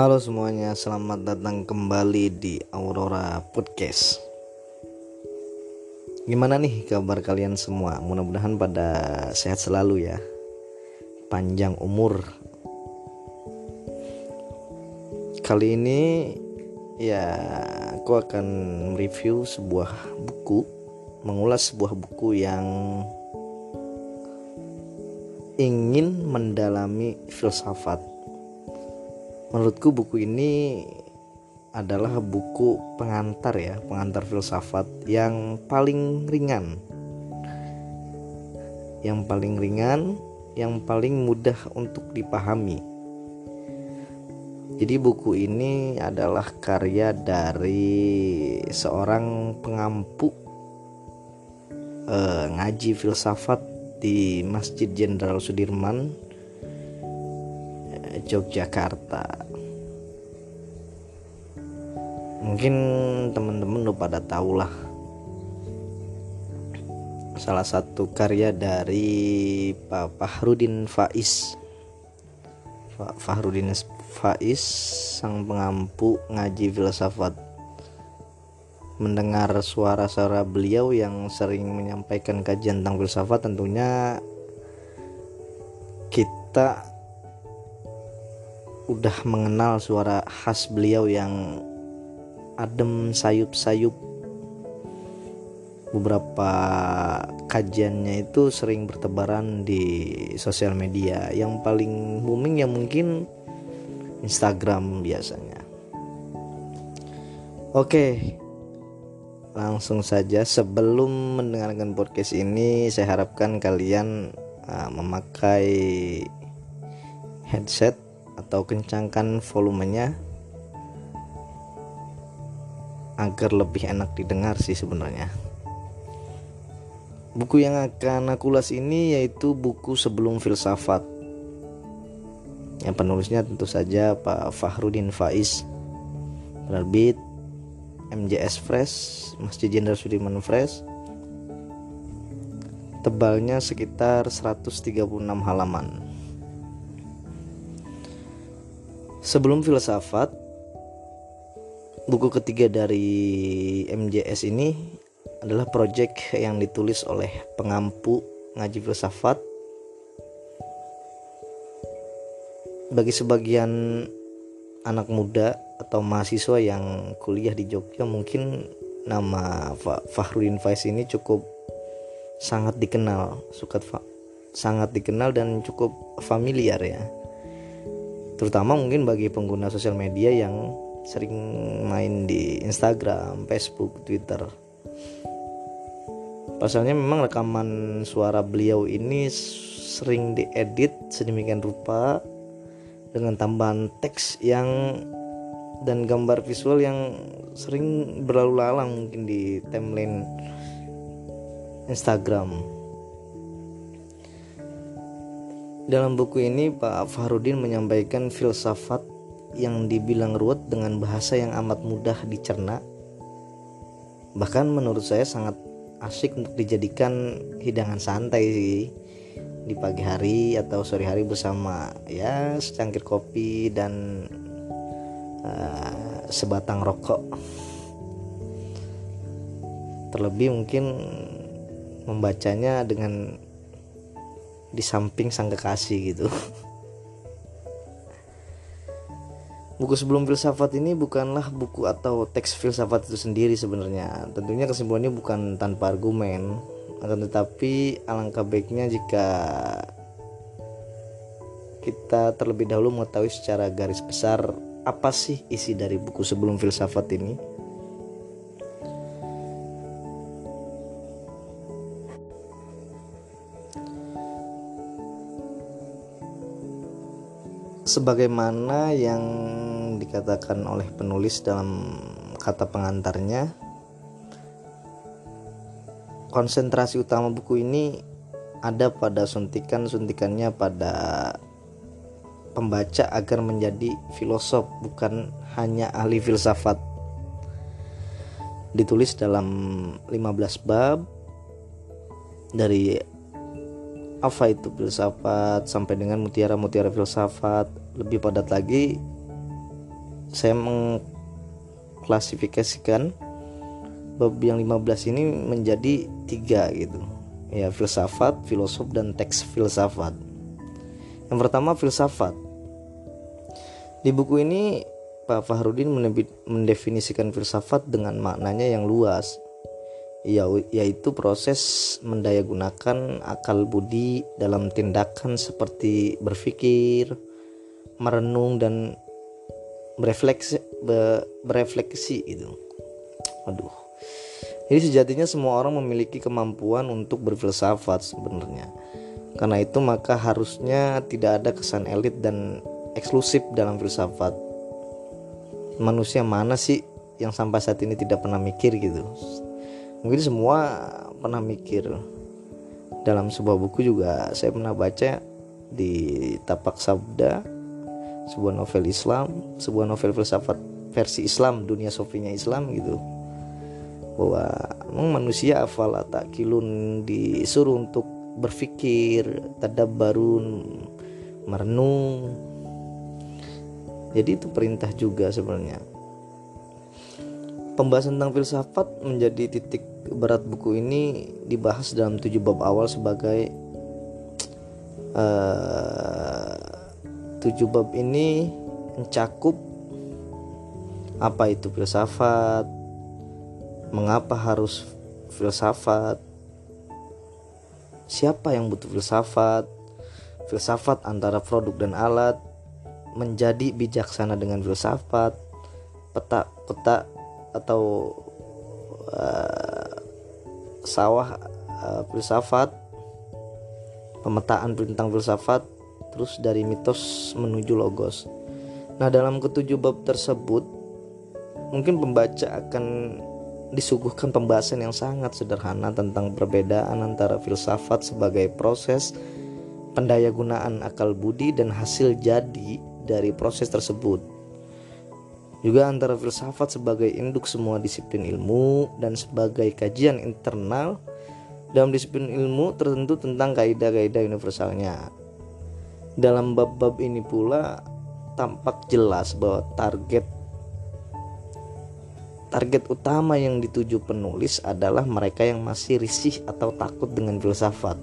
Halo semuanya, selamat datang kembali di Aurora Podcast. Gimana nih kabar kalian semua? Mudah-mudahan pada sehat selalu ya. Panjang umur. Kali ini ya aku akan review sebuah buku, mengulas sebuah buku yang ingin mendalami filsafat menurutku buku ini adalah buku pengantar ya pengantar filsafat yang paling ringan. Yang paling ringan yang paling mudah untuk dipahami. Jadi buku ini adalah karya dari seorang pengampu eh, ngaji filsafat di Masjid Jenderal Sudirman Yogyakarta mungkin teman-teman udah pada tahu lah salah satu karya dari Pak Fahrudin Faiz. Pak Fahrudin Faiz sang pengampu ngaji filsafat. Mendengar suara-suara beliau yang sering menyampaikan kajian tentang filsafat tentunya kita udah mengenal suara khas beliau yang adem sayup-sayup. Beberapa kajiannya itu sering bertebaran di sosial media. Yang paling booming ya mungkin Instagram biasanya. Oke langsung saja. Sebelum mendengarkan podcast ini saya harapkan kalian uh, memakai headset atau kencangkan volumenya agar lebih enak didengar sih sebenarnya. Buku yang akan aku ulas ini yaitu buku Sebelum Filsafat. Yang penulisnya tentu saja Pak Fahrudin Faiz. Penerbit MJS Fresh, Masjid Jenderal Sudirman Fresh. Tebalnya sekitar 136 halaman. Sebelum filsafat, buku ketiga dari MJS ini adalah proyek yang ditulis oleh pengampu ngaji filsafat. Bagi sebagian anak muda atau mahasiswa yang kuliah di Jogja mungkin nama Fahrudin Faiz ini cukup sangat dikenal, suka sangat dikenal dan cukup familiar ya terutama mungkin bagi pengguna sosial media yang sering main di Instagram, Facebook, Twitter. Pasalnya memang rekaman suara beliau ini sering diedit sedemikian rupa dengan tambahan teks yang dan gambar visual yang sering berlalu lalang mungkin di timeline Instagram. Dalam buku ini Pak Fahrudin menyampaikan filsafat yang dibilang ruwet dengan bahasa yang amat mudah dicerna. Bahkan menurut saya sangat asik untuk dijadikan hidangan santai sih di pagi hari atau sore hari bersama ya secangkir kopi dan uh, sebatang rokok. Terlebih mungkin membacanya dengan di samping sang kekasih gitu Buku sebelum filsafat ini bukanlah buku atau teks filsafat itu sendiri sebenarnya. Tentunya kesimpulannya bukan tanpa argumen, akan tetapi alangkah baiknya jika kita terlebih dahulu mengetahui secara garis besar apa sih isi dari buku sebelum filsafat ini. Sebagaimana yang dikatakan oleh penulis dalam kata pengantarnya konsentrasi utama buku ini ada pada suntikan-suntikannya pada pembaca agar menjadi filosof bukan hanya ahli filsafat. Ditulis dalam 15 bab dari apa itu filsafat sampai dengan mutiara-mutiara filsafat lebih padat lagi saya mengklasifikasikan bab yang 15 ini menjadi tiga gitu ya filsafat, filosof dan teks filsafat. Yang pertama filsafat. Di buku ini Pak Fahrudin mendefinisikan filsafat dengan maknanya yang luas yaitu proses mendayagunakan akal budi dalam tindakan seperti berpikir, merenung dan berefleksi berefleksi itu. Aduh. Jadi sejatinya semua orang memiliki kemampuan untuk berfilsafat sebenarnya. Karena itu maka harusnya tidak ada kesan elit dan eksklusif dalam filsafat. Manusia mana sih yang sampai saat ini tidak pernah mikir gitu? Mungkin semua pernah mikir. Dalam sebuah buku juga saya pernah baca di Tapak Sabda sebuah novel Islam, sebuah novel filsafat versi Islam, dunia sofinya Islam gitu. Bahwa memang manusia afal kilun disuruh untuk berpikir barun merenung. Jadi itu perintah juga sebenarnya. Pembahasan tentang filsafat menjadi titik berat buku ini dibahas dalam tujuh bab awal sebagai uh, tujuh bab ini mencakup apa itu filsafat mengapa harus filsafat siapa yang butuh filsafat filsafat antara produk dan alat menjadi bijaksana dengan filsafat peta-peta atau uh, sawah uh, filsafat pemetaan tentang filsafat terus dari mitos menuju logos nah dalam ketujuh bab tersebut mungkin pembaca akan disuguhkan pembahasan yang sangat sederhana tentang perbedaan antara filsafat sebagai proses pendayagunaan akal budi dan hasil jadi dari proses tersebut. Juga antara filsafat sebagai induk semua disiplin ilmu dan sebagai kajian internal dalam disiplin ilmu tertentu tentang kaidah-kaidah universalnya. Dalam bab-bab ini pula tampak jelas bahwa target Target utama yang dituju penulis adalah mereka yang masih risih atau takut dengan filsafat.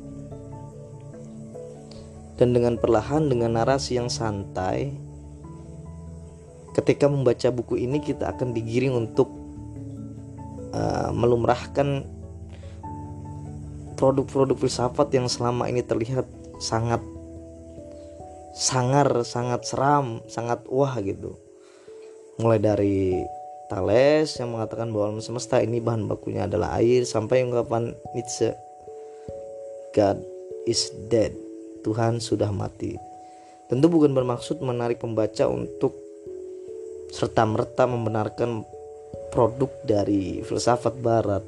Dan dengan perlahan dengan narasi yang santai, ketika membaca buku ini kita akan digiring untuk uh, melumrahkan produk-produk filsafat yang selama ini terlihat sangat sangar, sangat seram, sangat wah gitu. Mulai dari Thales yang mengatakan bahwa alam semesta ini bahan bakunya adalah air sampai ungkapan Nietzsche God is dead Tuhan sudah mati tentu bukan bermaksud menarik pembaca untuk serta-merta membenarkan produk dari filsafat barat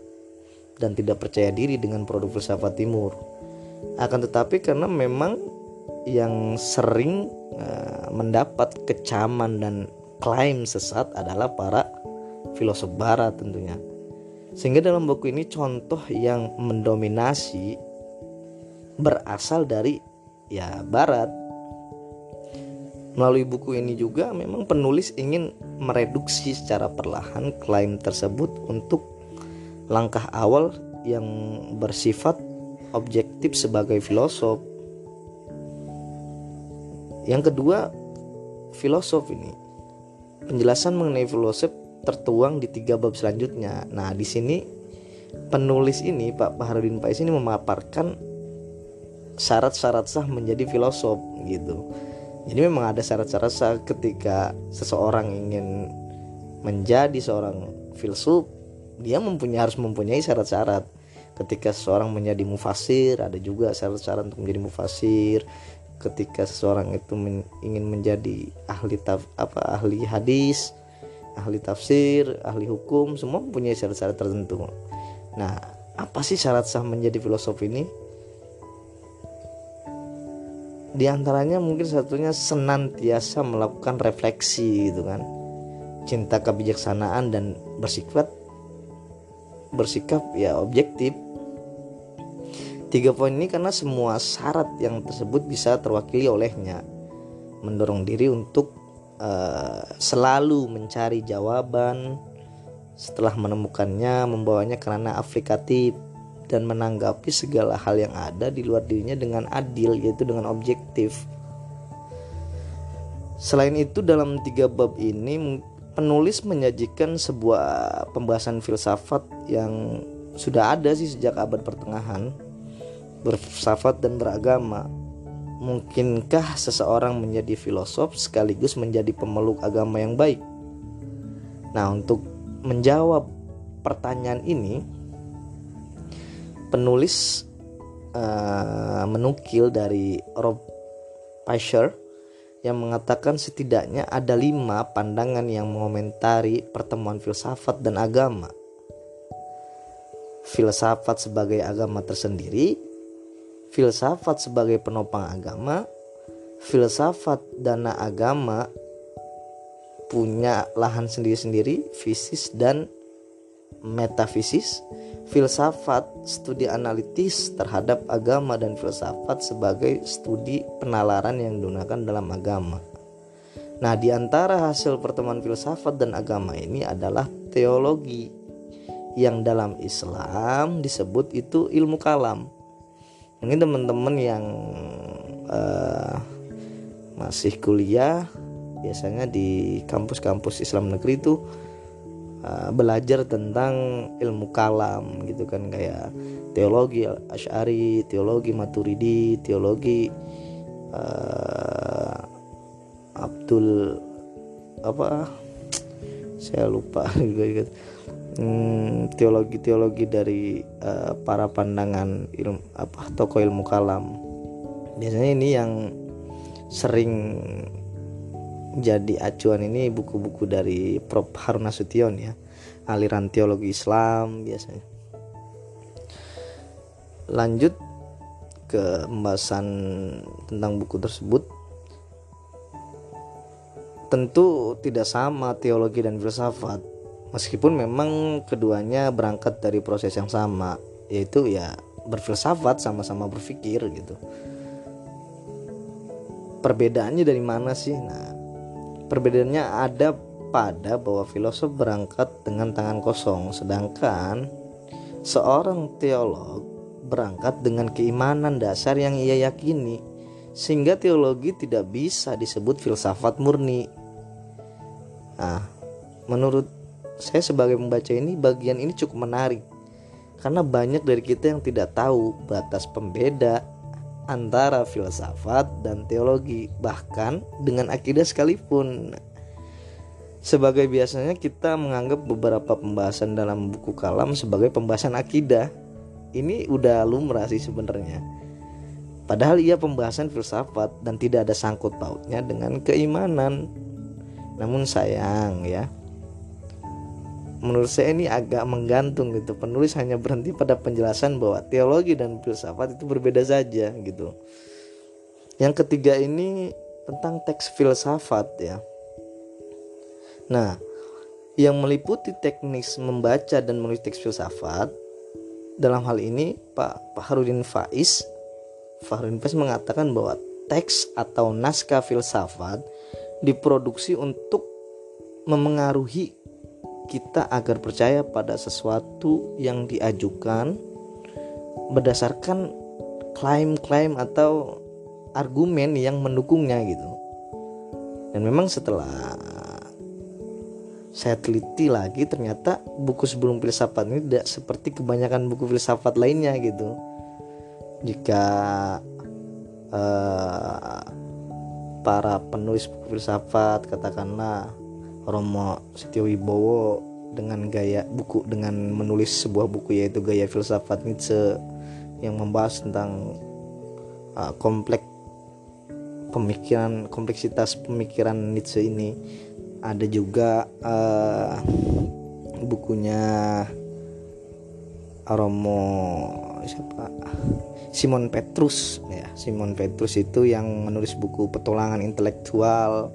dan tidak percaya diri dengan produk filsafat timur akan tetapi karena memang yang sering uh, mendapat kecaman dan klaim sesat adalah para filosof barat tentunya. Sehingga dalam buku ini contoh yang mendominasi berasal dari ya barat. Melalui buku ini juga memang penulis ingin mereduksi secara perlahan klaim tersebut untuk langkah awal yang bersifat objektif sebagai filosof. Yang kedua, filosof ini. Penjelasan mengenai filosof tertuang di tiga bab selanjutnya. Nah, di sini penulis ini Pak Baharudin Pais ini memaparkan syarat-syarat sah menjadi filosof gitu. Jadi memang ada syarat-syarat sah ketika seseorang ingin menjadi seorang filsuf, dia mempunyai harus mempunyai syarat-syarat. Ketika seseorang menjadi mufasir, ada juga syarat-syarat untuk menjadi mufasir. Ketika seseorang itu men, ingin menjadi ahli taf, apa ahli hadis, ahli tafsir, ahli hukum, semua punya syarat-syarat tertentu. Nah, apa sih syarat sah menjadi filosof ini? Di antaranya mungkin satunya senantiasa melakukan refleksi gitu kan. Cinta kebijaksanaan dan bersikap bersikap ya objektif. Tiga poin ini karena semua syarat yang tersebut bisa terwakili olehnya. Mendorong diri untuk uh, selalu mencari jawaban setelah menemukannya membawanya karena aplikatif dan menanggapi segala hal yang ada di luar dirinya dengan adil yaitu dengan objektif. Selain itu dalam tiga bab ini penulis menyajikan sebuah pembahasan filsafat yang sudah ada sih sejak abad pertengahan berfilsafat dan beragama. Mungkinkah seseorang menjadi filosof sekaligus menjadi pemeluk agama yang baik? Nah, untuk menjawab pertanyaan ini, penulis uh, menukil dari Rob Fisher yang mengatakan setidaknya ada lima pandangan yang mengomentari pertemuan filsafat dan agama. Filsafat sebagai agama tersendiri, filsafat sebagai penopang agama, filsafat dana agama punya lahan sendiri-sendiri, fisis dan metafisis, filsafat studi analitis terhadap agama dan filsafat sebagai studi penalaran yang digunakan dalam agama. Nah, di antara hasil pertemuan filsafat dan agama ini adalah teologi yang dalam Islam disebut itu ilmu kalam. Mungkin teman-teman yang uh, masih kuliah biasanya di kampus-kampus Islam negeri itu uh, belajar tentang ilmu kalam gitu kan. Kayak teologi Asy'ari, teologi Maturidi, teologi uh, Abdul apa? Saya lupa juga hmm, teologi-teologi dari uh, para pandangan ilmu apa tokoh ilmu kalam. Biasanya ini yang sering jadi acuan ini buku-buku dari Prof. Harun Nasution ya. Aliran teologi Islam biasanya. Lanjut ke pembahasan tentang buku tersebut. Tentu tidak sama teologi dan filsafat meskipun memang keduanya berangkat dari proses yang sama yaitu ya berfilsafat sama-sama berpikir gitu perbedaannya dari mana sih nah Perbedaannya ada pada bahwa filosof berangkat dengan tangan kosong, sedangkan seorang teolog berangkat dengan keimanan dasar yang ia yakini, sehingga teologi tidak bisa disebut filsafat murni. Nah, menurut saya sebagai pembaca ini, bagian ini cukup menarik karena banyak dari kita yang tidak tahu batas pembeda antara filsafat dan teologi, bahkan dengan akidah sekalipun. Sebagai biasanya kita menganggap beberapa pembahasan dalam buku kalam sebagai pembahasan akidah. Ini udah lumrah sih sebenarnya. Padahal ia pembahasan filsafat dan tidak ada sangkut pautnya dengan keimanan. Namun sayang ya, menurut saya ini agak menggantung gitu. Penulis hanya berhenti pada penjelasan bahwa teologi dan filsafat itu berbeda saja gitu. Yang ketiga ini tentang teks filsafat ya. Nah yang meliputi teknis membaca dan menulis teks filsafat dalam hal ini Pak Harudin Faiz Fahrudin Faiz mengatakan bahwa teks atau naskah filsafat diproduksi untuk memengaruhi kita agar percaya pada sesuatu yang diajukan berdasarkan klaim-klaim atau argumen yang mendukungnya gitu. Dan memang setelah saya teliti lagi ternyata buku sebelum filsafat ini tidak seperti kebanyakan buku filsafat lainnya gitu. Jika uh, para penulis buku filsafat katakanlah Romo Setio Wibowo dengan gaya buku dengan menulis sebuah buku yaitu gaya filsafat Nietzsche yang membahas tentang uh, kompleks pemikiran kompleksitas pemikiran Nietzsche ini. Ada juga uh, bukunya Romo siapa? Simon Petrus ya Simon Petrus itu yang menulis buku petualangan intelektual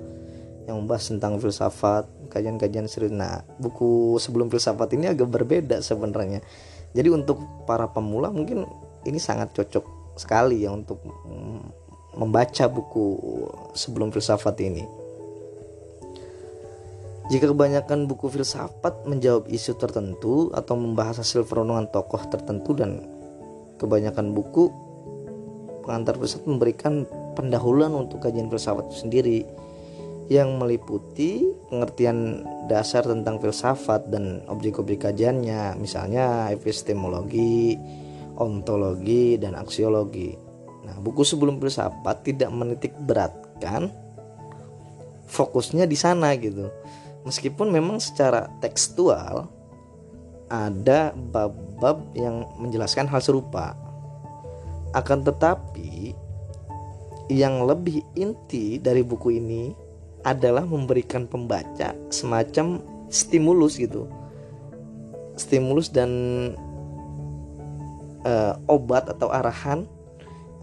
yang membahas tentang filsafat kajian-kajian serius. Nah buku sebelum filsafat ini agak berbeda sebenarnya. Jadi untuk para pemula mungkin ini sangat cocok sekali ya untuk membaca buku sebelum filsafat ini. Jika kebanyakan buku filsafat menjawab isu tertentu atau membahas hasil perenungan tokoh tertentu dan kebanyakan buku pengantar filsafat memberikan pendahuluan untuk kajian filsafat itu sendiri yang meliputi pengertian dasar tentang filsafat dan objek-objek kajiannya, misalnya epistemologi, ontologi, dan aksiologi. Nah, buku sebelum filsafat tidak menitik beratkan fokusnya di sana gitu meskipun memang secara tekstual ada bab-bab yang menjelaskan hal serupa akan tetapi yang lebih inti dari buku ini adalah memberikan pembaca semacam stimulus gitu. Stimulus dan uh, obat atau arahan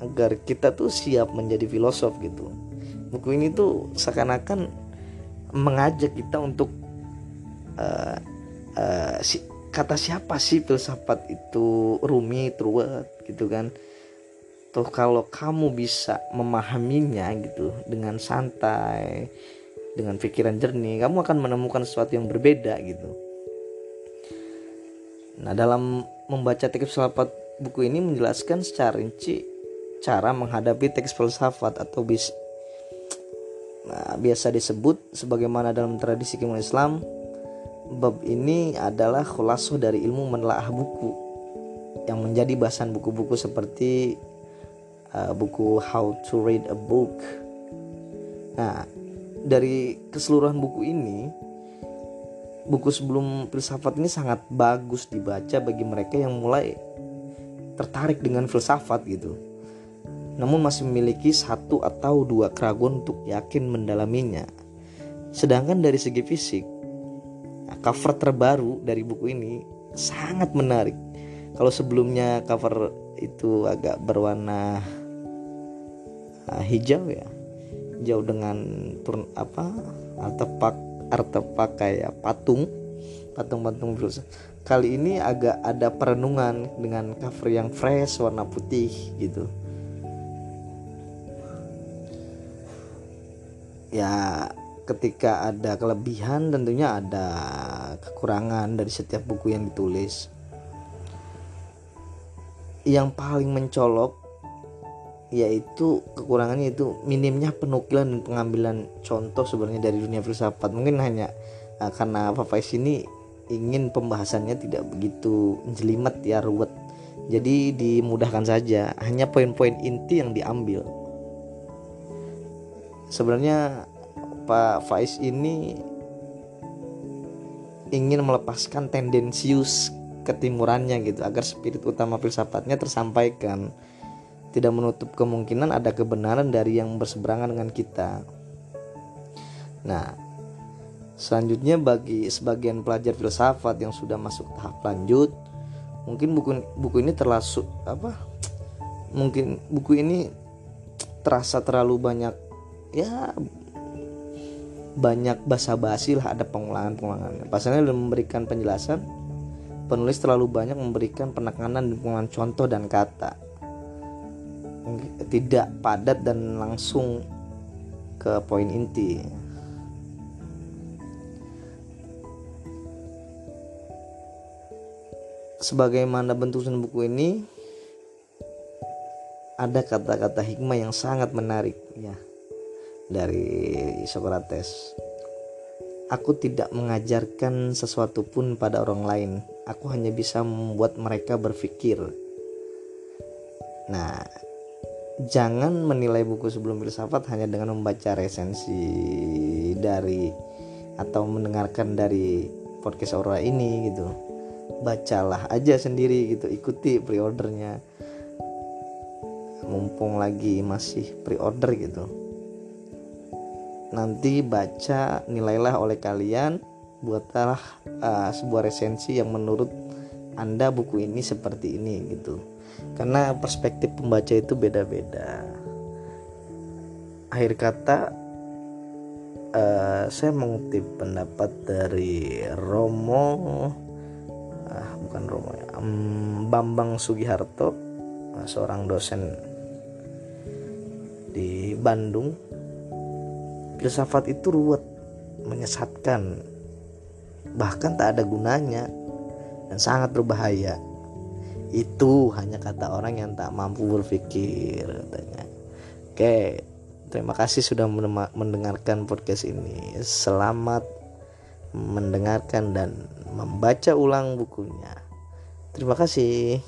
agar kita tuh siap menjadi filosof gitu. Buku ini tuh seakan-akan mengajak kita untuk uh, uh, si, kata siapa sih filsafat itu rumit ruwet gitu kan tuh kalau kamu bisa memahaminya gitu dengan santai dengan pikiran jernih kamu akan menemukan sesuatu yang berbeda gitu. Nah dalam membaca teks filsafat buku ini menjelaskan secara rinci cara menghadapi teks filsafat atau bis Nah, biasa disebut sebagaimana dalam tradisi keilmuan Islam, bab ini adalah khulasoh dari ilmu menelaah buku yang menjadi bahasan buku-buku seperti uh, buku How to Read a Book. Nah, dari keseluruhan buku ini, buku sebelum filsafat ini sangat bagus dibaca bagi mereka yang mulai tertarik dengan filsafat gitu namun masih memiliki satu atau dua keraguan untuk yakin mendalaminya. Sedangkan dari segi fisik, nah, cover terbaru dari buku ini sangat menarik. Kalau sebelumnya cover itu agak berwarna uh, hijau ya, hijau dengan turn apa artefak artefak kayak patung, patung-patung filsafat. Kali ini agak ada perenungan dengan cover yang fresh warna putih gitu. Ya ketika ada kelebihan tentunya ada kekurangan dari setiap buku yang ditulis. Yang paling mencolok yaitu kekurangannya itu minimnya penukilan dan pengambilan contoh sebenarnya dari dunia filsafat. Mungkin hanya uh, karena Fafais ini ingin pembahasannya tidak begitu jelimet ya ruwet. Jadi dimudahkan saja hanya poin-poin inti yang diambil. Sebenarnya Pak Faiz ini ingin melepaskan tendensius ketimurannya gitu agar spirit utama filsafatnya tersampaikan tidak menutup kemungkinan ada kebenaran dari yang berseberangan dengan kita nah selanjutnya bagi sebagian pelajar filsafat yang sudah masuk tahap lanjut mungkin buku buku ini terlalu apa mungkin buku ini terasa terlalu banyak ya banyak basa-basi lah ada pengulangan-pengulangan. Pasalnya dalam memberikan penjelasan, penulis terlalu banyak memberikan penekanan pengulangan contoh dan kata. Tidak padat dan langsung ke poin inti. Sebagaimana bentuk buku ini, ada kata-kata hikmah yang sangat menarik ya dari Socrates. Aku tidak mengajarkan sesuatu pun pada orang lain. Aku hanya bisa membuat mereka berpikir. Nah, jangan menilai buku sebelum filsafat hanya dengan membaca resensi dari atau mendengarkan dari podcast Aura ini gitu. Bacalah aja sendiri gitu, ikuti pre-ordernya. Mumpung lagi masih pre-order gitu nanti baca nilailah oleh kalian buatlah uh, sebuah resensi yang menurut anda buku ini seperti ini gitu karena perspektif pembaca itu beda-beda. Akhir kata uh, saya mengutip pendapat dari Romo uh, bukan Romo ya um, Bambang Sugiharto uh, seorang dosen di Bandung. Filsafat itu ruwet menyesatkan bahkan tak ada gunanya dan sangat berbahaya itu hanya kata orang yang tak mampu berpikir katanya. Oke terima kasih sudah mendengarkan podcast ini. Selamat mendengarkan dan membaca ulang bukunya. Terima kasih